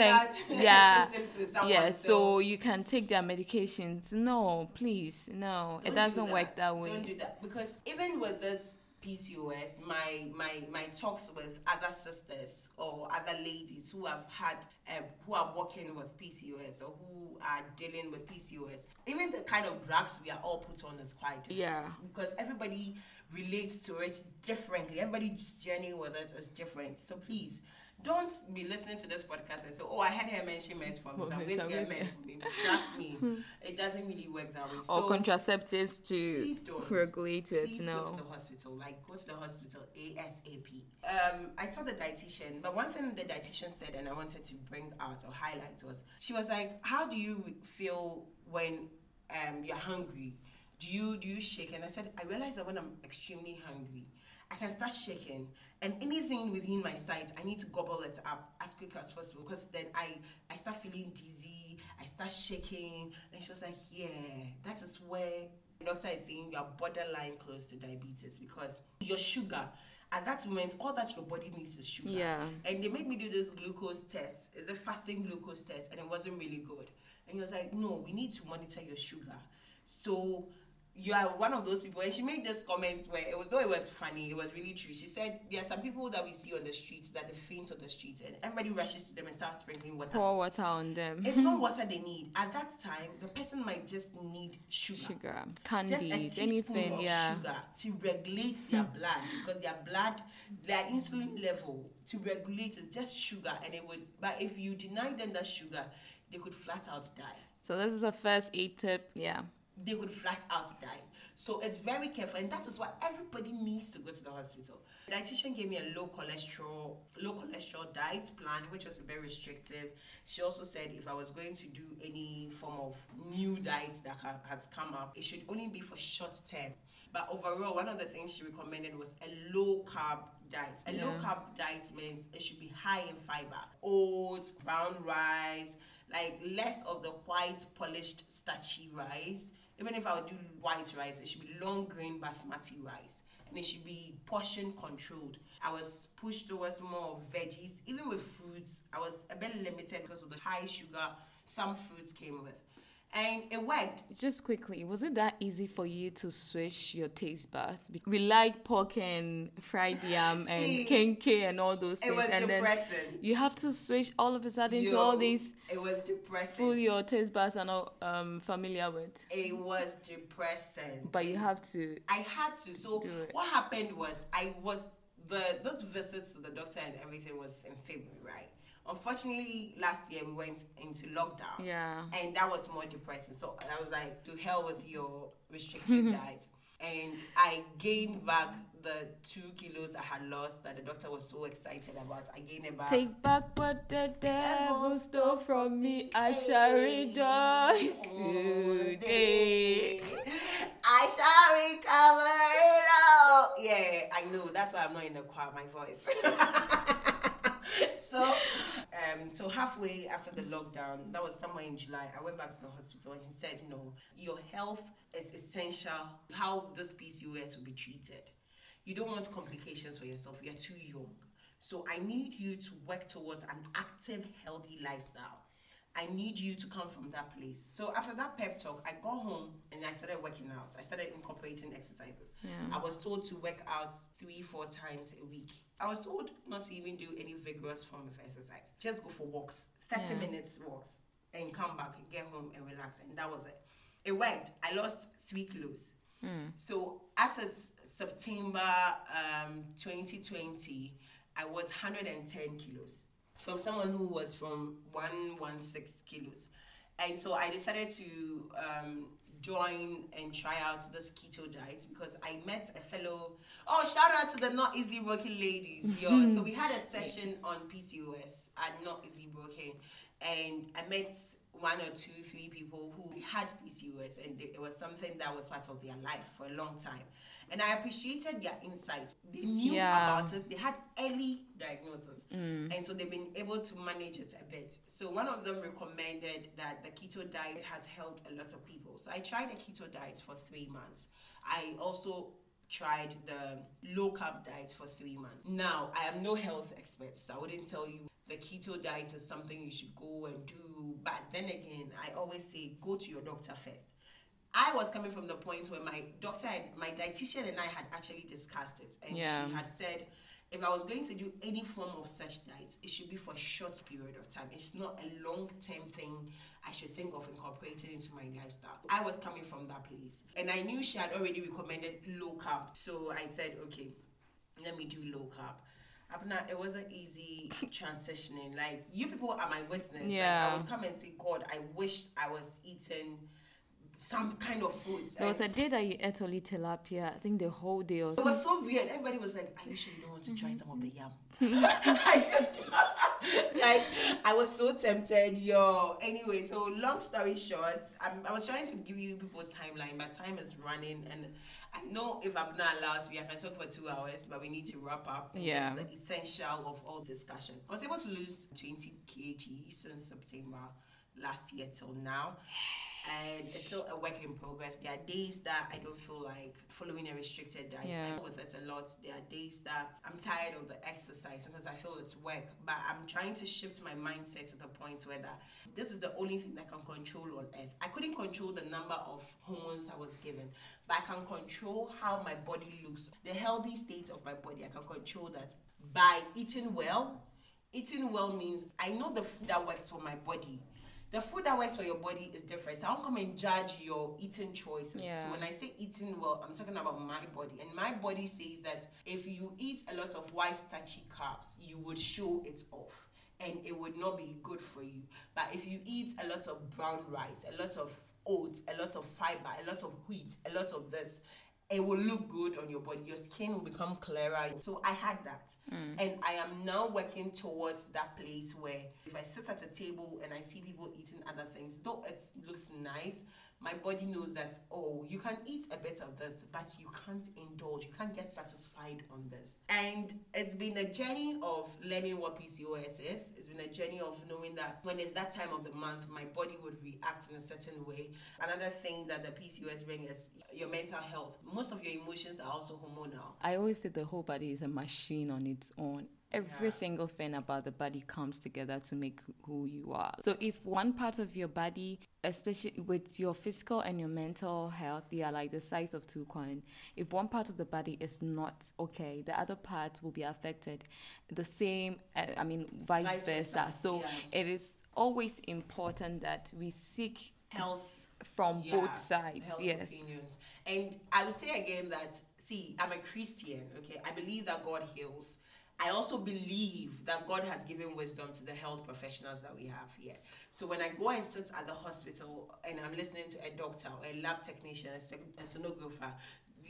same- yeah symptoms with someone, yeah. so- So you can take their medications. No, please, no, it Don't doesn't do work that way. Don't do that because even with this PCOS, my my my talks with other sisters or other ladies who have had um, who are working with PCOS or who are dealing with PCOS, even the kind of drugs we are all put on is quite different Yeah. because everybody relates to it differently. Everybody's journey with it is different. So please. Don't be listening to this podcast and say, "Oh, I had her mention metformin, so I'm going to get metformin." Trust me, it doesn't really work that way. or So- contraceptives to Please don't. regulate it. Please no. go to the hospital. Like, go to the hospital ASAP. Um, I saw the dietitian, but one thing the dietitian said, and I wanted to bring out or highlight was, she was like, "How do you feel when um, you're hungry? Do you do you shake?" And I said, "I realize that when I'm extremely hungry." I can start shaking, and anything within my sight, I need to gobble it up as quick as possible because then I I start feeling dizzy, I start shaking, and she was like, "Yeah, that is where the doctor is saying you are borderline close to diabetes because your sugar." At that moment, all that your body needs is sugar. Yeah. And they made me do this glucose test. It's a fasting glucose test, and it wasn't really good. And he was like, "No, we need to monitor your sugar." So you are one of those people. And she made this comment where, it was, though it was funny, it was really true. She said, There are some people that we see on the streets that they faint on the streets, and everybody rushes to them and starts sprinkling water. Pour water on them. It's not water they need. At that time, the person might just need sugar. Sugar, Just a candies, teaspoon anything, of yeah. sugar to regulate their hmm. blood because their blood, their insulin level to regulate is just sugar, and it would. But if you deny them that sugar, they could flat out die So this is a first aid tip. Yeah. They would flat out die. So it's very careful, and that is why everybody needs to go to the hospital. The dietitian gave me a low cholesterol, low cholesterol diet plan, which was very restrictive. She also said if I was going to do any form of new diet that ha- has come up, it should only be for short term. But overall, one of the things she recommended was a low carb diet. A low carb diet means it should be high in fiber, oats, brown rice, like less of the white polished starchy rice. Even if I would do white rice, it should be long grain basmati rice. And it should be portion controlled. I was pushed towards more veggies. Even with fruits, I was a bit limited because of the high sugar some fruits came with. And it worked. Just quickly, was it that easy for you to switch your taste buds? We like pork and fried yam See, and kenkey and all those things. it was and depressing. Then you have to switch all of a sudden to all these It was depressing. food your taste buds are not um, familiar with. It was depressing. But you have to. I had to. So what happened was I was the those visits to the doctor and everything was in February, right? Unfortunately, last year we went into lockdown. Yeah. And that was more depressing. So I was like, to hell with your restricted diet. And I gained back the two kilos I had lost that the doctor was so excited about. I gained it back. Take back what the devil stole from me. I shall rejoice today. I shall recover it all. Yeah, I know. That's why I'm not in the choir. My voice. so, um, so halfway after the lockdown, that was somewhere in July. I went back to the hospital and he said, "No, your health is essential. How this PCOS will be treated. You don't want complications for yourself. You're too young. So I need you to work towards an active, healthy lifestyle." I need you to come from that place. So after that pep talk, I got home and I started working out. I started incorporating exercises. Yeah. I was told to work out three, four times a week. I was told not to even do any vigorous form of exercise. Just go for walks, 30 Yeah. minutes walks, and come back, and get home and relax. And that was it. It worked. I lost three kilos. So as of September um, 2020, I was 110 kilos from someone who was from 116 kilos. And so I decided to um, join and try out this keto diet because I met a fellow. Oh, shout out to the Not Easy Broken ladies, yo. so we had a session on PCOS at Not Easy Broken, and I met one or two, three people who had PCOS, and it was something that was part of their life for a long time. And I appreciated their insights. They knew Yeah. about it. They had early diagnosis, mm. and so they've been able to manage it a bit. So one of them recommended that the keto diet has helped a lot of people. So I tried the keto diet for three months. I also tried the low carb diet for three months. Now, I am no health expert, so I wouldn't tell you the keto diet is something you should go and do. But then again, I always say go to your doctor first. I was coming from the point where my doctor, and my dietitian, and I had actually discussed it, and Yeah. she had said if I was going to do any form of such diet, it should be for a short period of time. It's not a long term thing I should think of incorporating into my lifestyle. I was coming from that place, and I knew she had already recommended low carb, so I said, okay, let me do low carb. Abna, it wasn't easy transitioning. Like you people are my witness. Like, I would come and say, God, I wish I was eating some kind of foods. There was a day that you ate only tilapia. I think the whole day or it was so weird. Everybody was like, "Are you sure you don't want to try mm-hmm. some of the yam?" Mm-hmm. like I was so tempted, yo. Anyway, so long story short, I'm, I was trying to give you people timeline, but time is running, and I know if Abna allows me, I can talk for two hours, but we need to wrap up. Yeah. That's the essential of all discussion. I was able to lose 20 kg since September last year till now and it's still a work in progress. There are days that I don't feel like following a restricted diet. Yeah. I deal with it a lot. There are days that I'm tired of the exercise because I feel it's work. But I'm trying to shift my mindset to the point where that this is the only thing that I can control on earth. I couldn't control the number of hormones I was given, but I can control how my body looks, the healthy state of my body. I can control that by eating well. Eating well means I know the food that works for my body the food that works for your body is different. So I don't come and judge your eating choices. Yeah. So when I say eating well, I'm talking about my body. And my body says that if you eat a lot of white starchy carbs, you would show it off. And it would not be good for you. But if you eat a lot of brown rice, a lot of oats, a lot of fiber, a lot of wheat, a lot of this, it will look good on your body. Your skin will become clearer. So I had that. Mm. And I am now working towards that place where if I sit at a table and I see people eating other things, though it looks nice, my body knows that, oh, you can eat a bit of this, but you can't indulge. You can't get satisfied on this. And it's been a journey of learning what PCOS is. It's been a journey of knowing that when it's that time of the month, my body would react in a certain way. Another thing that the PCOS brings is your mental health. Most of your emotions are also hormonal. I always say the whole body is a machine on its own. Every Yeah. single thing about the body comes together to make who you are. So if one part of your body, especially with your physical and your mental health, they are like the size of two coins. If one part of the body is not okay, the other part will be affected. The same, uh, I mean, vice, Vice versa. versa, So yeah. it is always important that we seek Health from yeah, both sides. Yes. opinions. And I would say again that see, I'm a Christian, okay? I believe that God heals. I also believe that God has given wisdom to the health professionals that we have here. So when I go and sit at the hospital and I'm listening to a doctor or a lab technician, a, sonographer,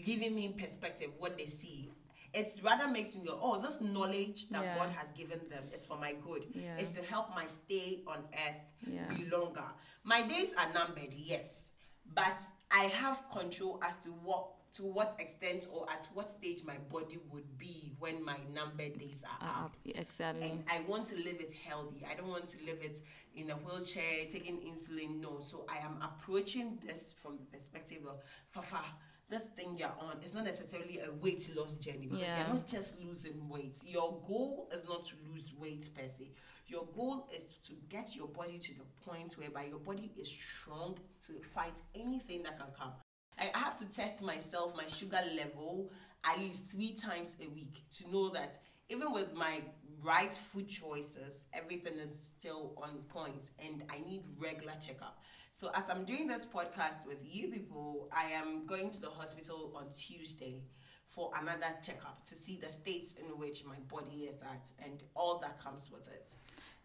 giving me perspective what they see, it's rather makes me go, oh, this knowledge that Yeah. God has given them is for my good. Yeah. It's to help my stay on earth Yeah. be longer. My days are numbered, yes, but I have control as to what to what extent or at what stage my body would be when my numbered days are Uh, up. exactly. And I want to live it healthy. I don't want to live it in a wheelchair, taking insulin. No. So I am approaching this from the perspective of Fafa. This thing you're on is not necessarily a weight loss journey because Yeah. you're not just losing weight. Your goal is not to lose weight per se. Your goal is to get your body to the point whereby your body is strong to fight anything that can come. I I have to test myself, my sugar level, at least three times a week to know that even with my right food choices, everything is still on point and I need regular checkup. So as I'm doing this podcast with you people, I am going to the hospital on Tuesday for another checkup to see the states in which my body is at and all that comes with it.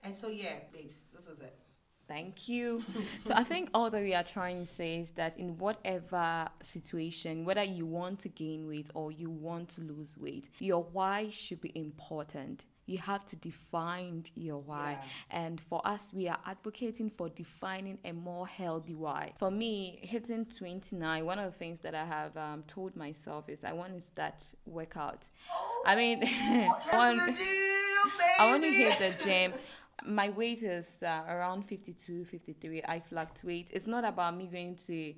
And so yeah, babes, this is it. Thank you. so I think all that we are trying to say is that in whatever situation, whether you want to gain weight or you want to lose weight, your why should be important. You have to define your why. And for us, we are advocating for defining a more healthy why. For me, hitting 29, one of the things that I have um, told myself is I want to start workout. I mean, I want- do, I want to hit the gym. My weight is uh, around 52, 53. I fluctuate. It's not about me going to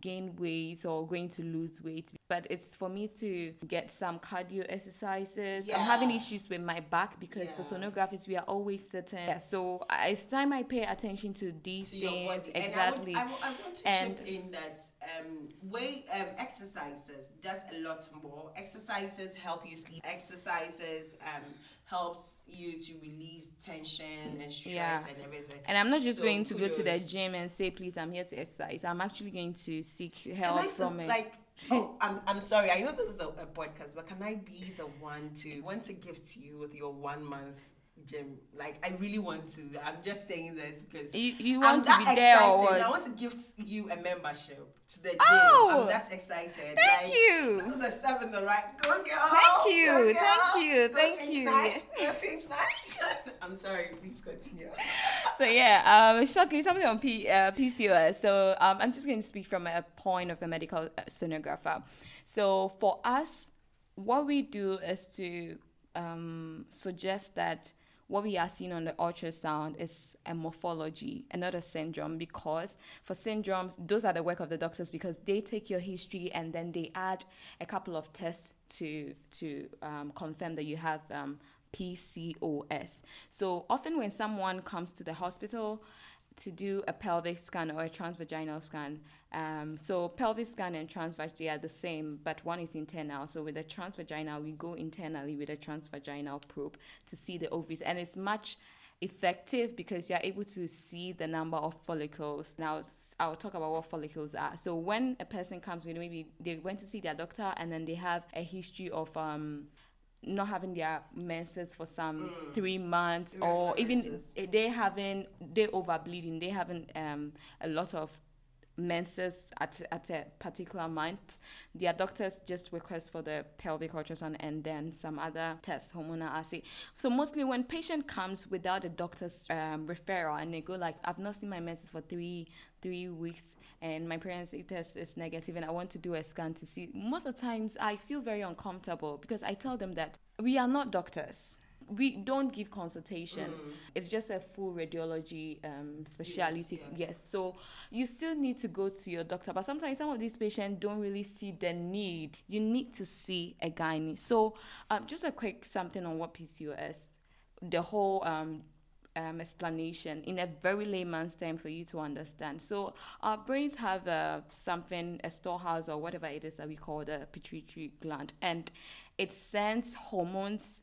gain weight or going to lose weight, but it's for me to get some cardio exercises. I'm having issues with my back because for Yeah. sonographers, we are always sitting. Yeah, so it's time I pay attention to these to your things. Exactly. And I, would, I, would, I want to And- chip in that um, way um, exercises does a lot more. Exercises help you sleep. Exercises um, helps you to release tension and stress Yeah. and everything. And I'm not just So going to go to the gym and say, please, I'm here to exercise. I'm actually going to seek help from it. like oh I'm, I'm sorry I know this is a, a podcast but can I be the one to want to gift you with your one month gym like I really want to I'm just saying this because You- you I'm want to that be there or excited. what? I want to gift you a membership to the gym Oh! I'm that excited Thank like, you. this is a step in the right go girl Thank you, Go, girl. thank you, Go thank you. tonight. Tonight. I'm sorry please continue so yeah, um, shortly something on P, uh, PCOS. So um, I'm just going to speak from a point of a medical uh, sonographer. So for us, what we do is to um, suggest that what we are seeing on the ultrasound is a morphology and not a syndrome because for syndromes, those are the work of the doctors because they take your history and then they add a couple of tests to to um, confirm that you have um, PCOS. So often when someone comes to the hospital to do a pelvic scan or a transvaginal scan, um, so pelvic scan and transvag they are the same, but one is internal. So with the transvaginal, we go internally with a transvaginal probe to see the ovaries, and it's much effective because you're able to see the number of follicles. Now, I'll talk about what follicles are. So, when a person comes with maybe they went to see their doctor and then they have a history of um, not having their menses for some mm. three months, or even they having they over bleeding, they having um, a lot of menses at, at a particular month, their doctors just request for the pelvic ultrasound and then some other tests, hormonal assay. So mostly when patient comes without a doctor's um, referral and they go like, I've not seen my menses for three three weeks and my pregnancy test is negative and I want to do a scan to see. Most of the times I feel very uncomfortable because I tell them that we are not doctors we don't give consultation. Mm. It's just a full radiology um, specialty. Yes, yeah. yes, So you still need to go to your doctor. But sometimes some of these patients don't really see the need. You need to see a gynae. So um, just a quick something on what PCOS, the whole um, um, explanation in a very layman's term for you to understand. So our brains have uh, something, a storehouse or whatever it is that we call the pituitary gland, and it sends hormones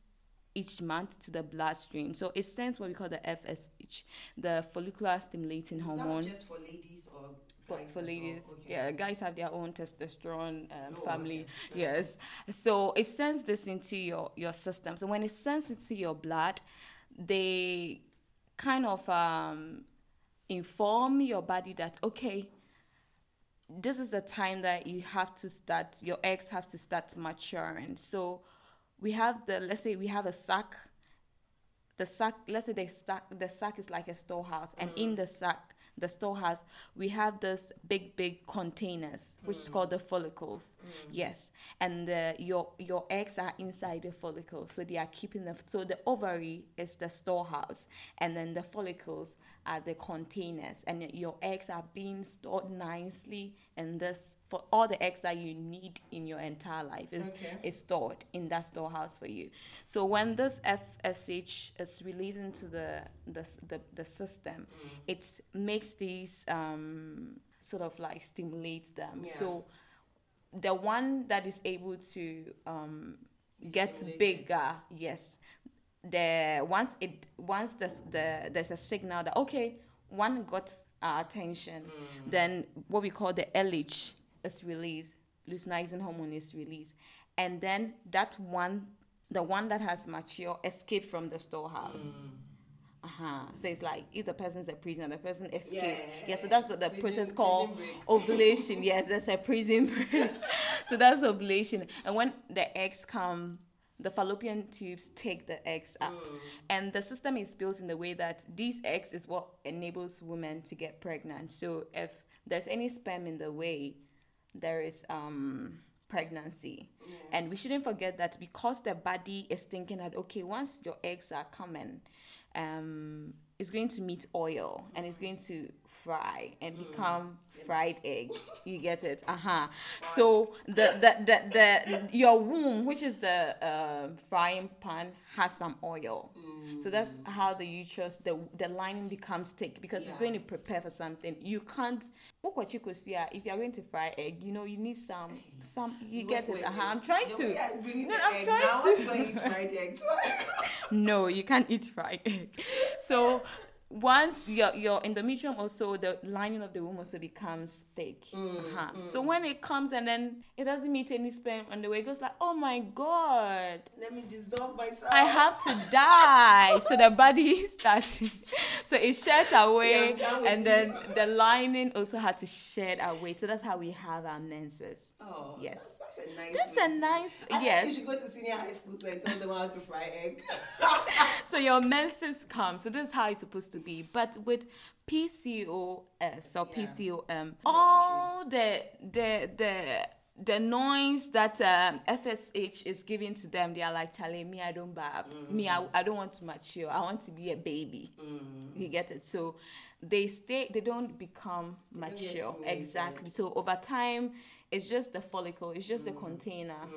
each month to the bloodstream. So it sends what we call the FSH, the follicular stimulating hormone. just for ladies or for, for ladies. Well? Okay. Yeah, guys have their own testosterone um, oh, family. Okay. Yes. So it sends this into your, your system. So when it sends it to your blood, they kind of um, inform your body that, okay, this is the time that you have to start, your eggs have to start maturing. So we have the let's say we have a sack the sack let's say the sack the sack is like a storehouse and in the sack the storehouse we have this big big containers which mm. is called the follicles mm. yes and the, your your eggs are inside the follicles so they are keeping them so the ovary is the storehouse and then the follicles are the containers and your eggs are being stored nicely in this for all the eggs that you need in your entire life is, okay. is stored in that storehouse for you. So when this FSH is released into the the the, the system, mm. it makes these um, sort of like stimulates them. Yeah. So the one that is able to um, get bigger, yes. The once it once the, the there's a signal that okay one got our attention, mm. then what we call the LH is released, luteinizing hormone is released, and then that one, the one that has mature, escaped from the storehouse. Mm. Uh-huh. So it's like if the person's a prisoner, the person escaped. Yeah, yeah so that's what the prison, process called ovulation. yes, that's a prison break. so that's ovulation. And when the eggs come, the fallopian tubes take the eggs up. Mm. And the system is built in the way that these eggs is what enables women to get pregnant. So if there's any sperm in the way, there is um pregnancy. Yeah. And we shouldn't forget that because the body is thinking that okay, once your eggs are coming, um, it's going to meet oil and it's going to fry and mm. become fried egg. You get it? Uh huh. So the, the the the your womb, which is the uh, frying pan, has some oil. Mm. So that's how the uterus, the the lining becomes thick because yeah. it's going to prepare for something. You can't. If you are going to fry egg, you know you need some some. You get it? Uh huh. I'm trying to. No, I'm trying now to. Eat fried eggs. no, you can't eat fried egg. So once your your endometrium also the lining of the womb also becomes thick mm, uh-huh. mm. so when it comes and then it doesn't meet any sperm on the way it goes like oh my god. Let me dissolve myself. I have to die. So the body starts so it sheds away and then the lining also had to shed away. So that's how we have our menses. Oh yes that's a nice. That's a nice. I yes. you should go to senior high school I tell them how to fry egg. so your menses come. So this is how it's supposed to be. But with PCOS or yeah. PCOM, all the the the the noise that um, FSH is giving to them, they are like, Charlie, me, I don't bab. Me, I, I don't want to mature. I want to be a baby. You get it? So they stay, they don't become mature. assimilated. Exactly. So over time, it's just the follicle, it's just the container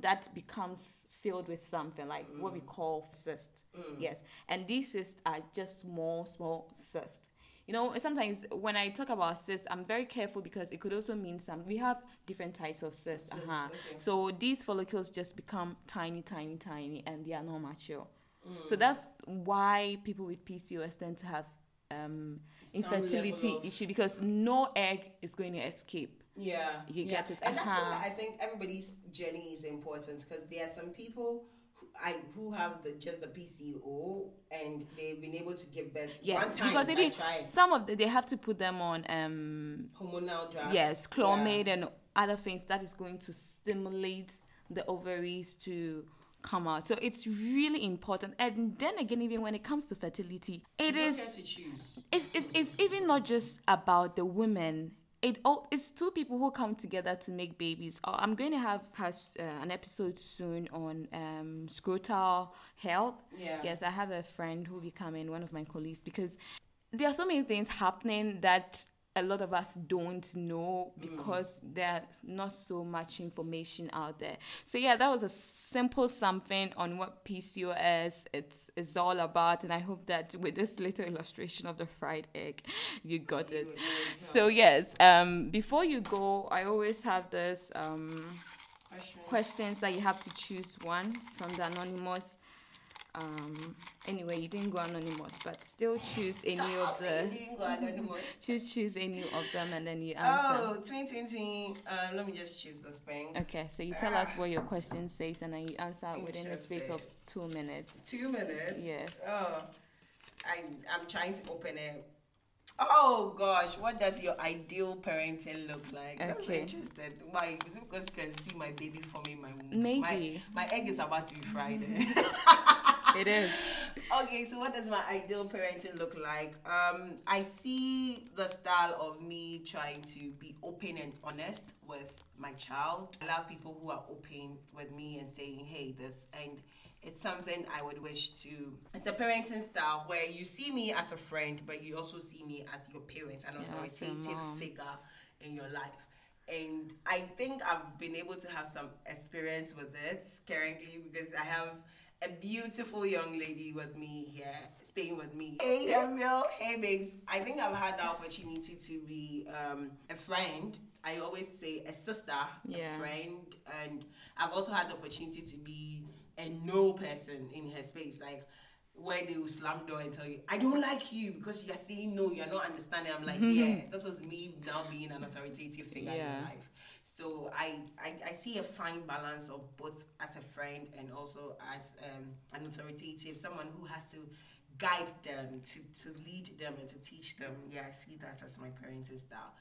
that becomes filled with something like what we call cyst. Yes. And these cysts are just small, small cysts. You know, sometimes when I talk about cysts, I'm very careful because it could also mean some. We have different types of cysts. Cysts, uh-huh. okay. So these follicles just become tiny, tiny, tiny, and they are not mature. So that's why people with PCOS tend to have um, infertility issue because no egg is going to escape. Yeah, You yeah. get it, and that's uh-huh. why I think everybody's journey is important because there are some people who, I who have the just the PCO and they've been able to give birth Yes, one time. because tried some of the, they have to put them on um, hormonal drugs. yes, Clomid and other things that is going to stimulate the ovaries to come out. So it's really important. And then again, even when it comes to fertility, it You don't get to choose. it's, it's, it's even not just about the women. It all it's two people who come together to make babies. Uh, I'm going to have has, uh, an episode soon on um, scrotal health. Yeah. Yes, I have a friend who will be coming, one of my colleagues, because there are so many things happening that a lot of us don't know because there's not so much information out there. So yeah, that was a simple something on what PCOS it's is all about, and I hope that with this little illustration of the fried egg, you got it. So yes, um, before you go, I always have this um, questions that you have to choose one from the anonymous. Um, anyway, you didn't go anonymous, but still choose any of say you the didn't go anonymous. choose choose any of them and then you answer. Oh, 2020. Um, let me just choose the spring. Okay, so you tell us what your question says and then you answer within the space of two minutes. Two minutes. Yes. Oh, I I'm trying to open it. Oh gosh, what does your ideal parenting look like? That's Okay. interesting. Why? Is it because you can see my baby forming my womb? Maybe. My, my egg is about to be fried. It is. okay, so what does my ideal parenting look like? Um, I see the style of me trying to be open and honest with my child. I love people who are open with me and saying, hey, this, and it's something I would wish to. It's a parenting style where you see me as a friend, but you also see me as your parent, and Yeah, as your authoritative figure in your life. And I think I've been able to have some experience with it currently because I have a beautiful young lady with me here, staying with me. Hey, Ariel. Hey, babes. I think I've had the opportunity to be um, a friend. I always say a sister, Yeah. a friend, and I've also had the opportunity to be a no person in her space. Like, where they will slam door and tell you, I don't like you because you're saying no, you're not understanding. I'm like, yeah, this is me now being an authoritative figure in Yeah. your life. So I, I, I see a fine balance of both as a friend and also as um, an authoritative, someone who has to guide them, to, to lead them and to teach them. Yeah, I see that as my parenting style.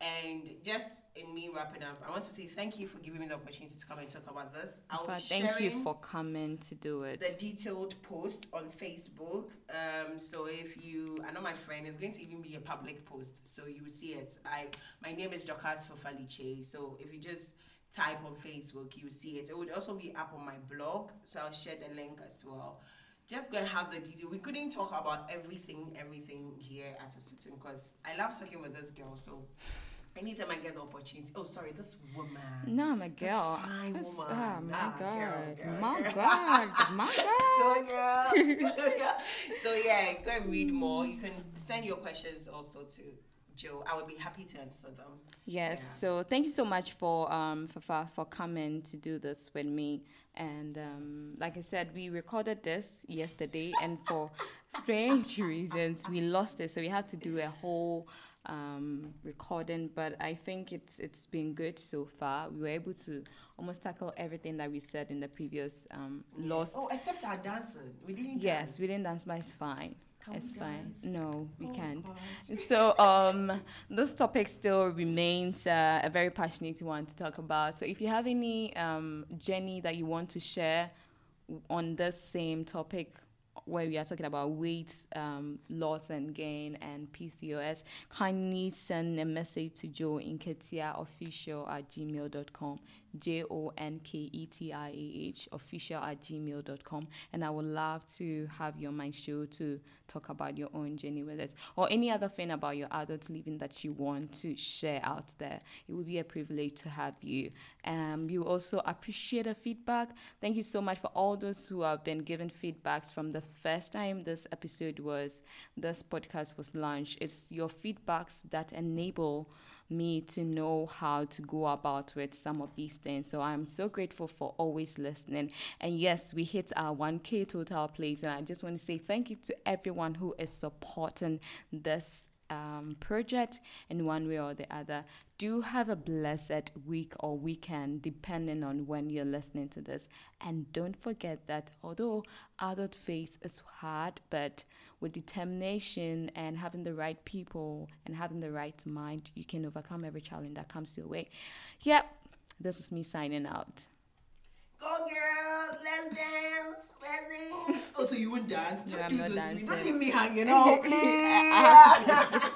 And just in me wrapping up, I want to say thank you for giving me the opportunity to come and talk about this. I'll thank you for coming to do it. the detailed post on Facebook. Um, so if you, I know my friend is going to even be a public post, so you will see it. I, my name is Jokas Fofaliche. So if you just type on Facebook, you will see it. It would also be up on my blog, so I'll share the link as well. Just go and have the detail. We couldn't talk about everything, everything here at a sitting because I love talking with this girl. So anytime I get the opportunity, oh sorry, this woman. No, I'm a This girl. fine This- woman. oh my Ah, god. girl, girl, my girl. god. My god. Go girl. yeah. So yeah, go and read more. You can send your questions also to Joe. I would be happy to answer them. Yes. Yeah. So thank you so much for um for for, for coming to do this with me. And um, like I said, we recorded this yesterday, and for strange reasons, we lost it. So we had to do a whole um, recording. But I think it's it's been good so far. We were able to almost tackle everything that we said in the previous um, lost. Oh, except our dancing. We didn't Yes, dance. we didn't dance, but it's fine. Can it's fine. No, we Oh, can't. So um, this topic still remains uh, a very passionate one to talk about. So if you have any um, journey that you want to share on this same topic where we are talking about weight um, loss and gain and PCOS, kindly send a message to Jonketiah official at gmail.com. J O N K E T I A H official at gmail.com. And I would love to have you on my show to talk about your own journey with it or any other thing about your adult living that you want to share out there. It would be a privilege to have you. Um, you also appreciate the feedback. Thank you so much for all those who have been giving feedbacks from the first time this episode was, this podcast was launched. It's your feedbacks that enable me to know how to go about with some of these things. So I'm so grateful for always listening. And yes, we hit our 1K total plays, and I just want to say thank you to everyone who is supporting this um, project in one way or the other. Do have a blessed week or weekend, depending on when you're listening to this. And don't forget that although adult phase is hard, but with determination and having the right people and having the right mind, you can overcome every challenge that comes your way. Yep, this is me signing out. Go girl, let's dance, let's dance. Oh, so you would dance? No, Don't I'm do not this to me. dancing. Don't leave me hanging out, oh, please. I have to-